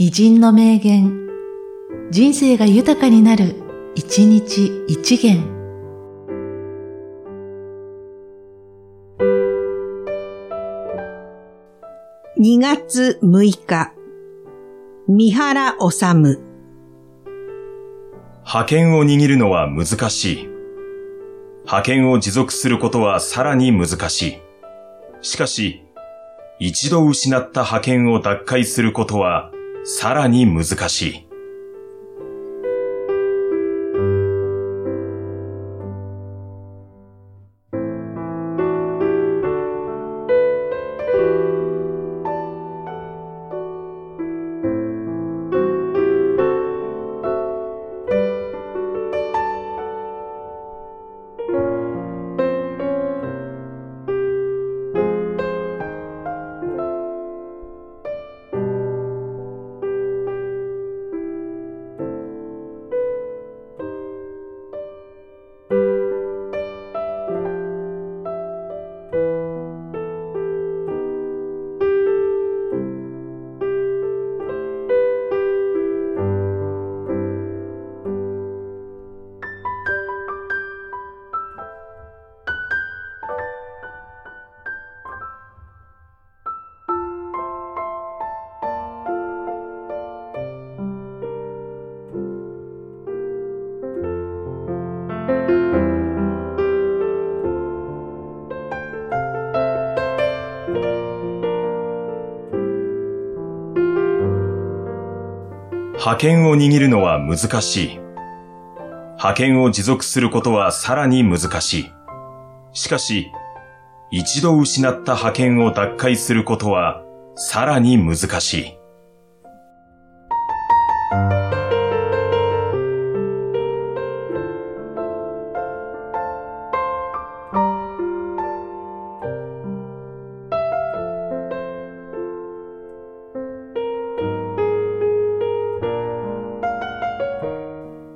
偉人の名言、人生が豊かになる、一日一元。2月6日、三原治覇権を握るのは難しい。覇権を持続することはさらに難しい。しかし、一度失った覇権を奪回することはさらに難しい。派遣を握るのは難しい。派遣を持続することはさらに難しい。しかし、一度失った派遣を奪回することはさらに難しい。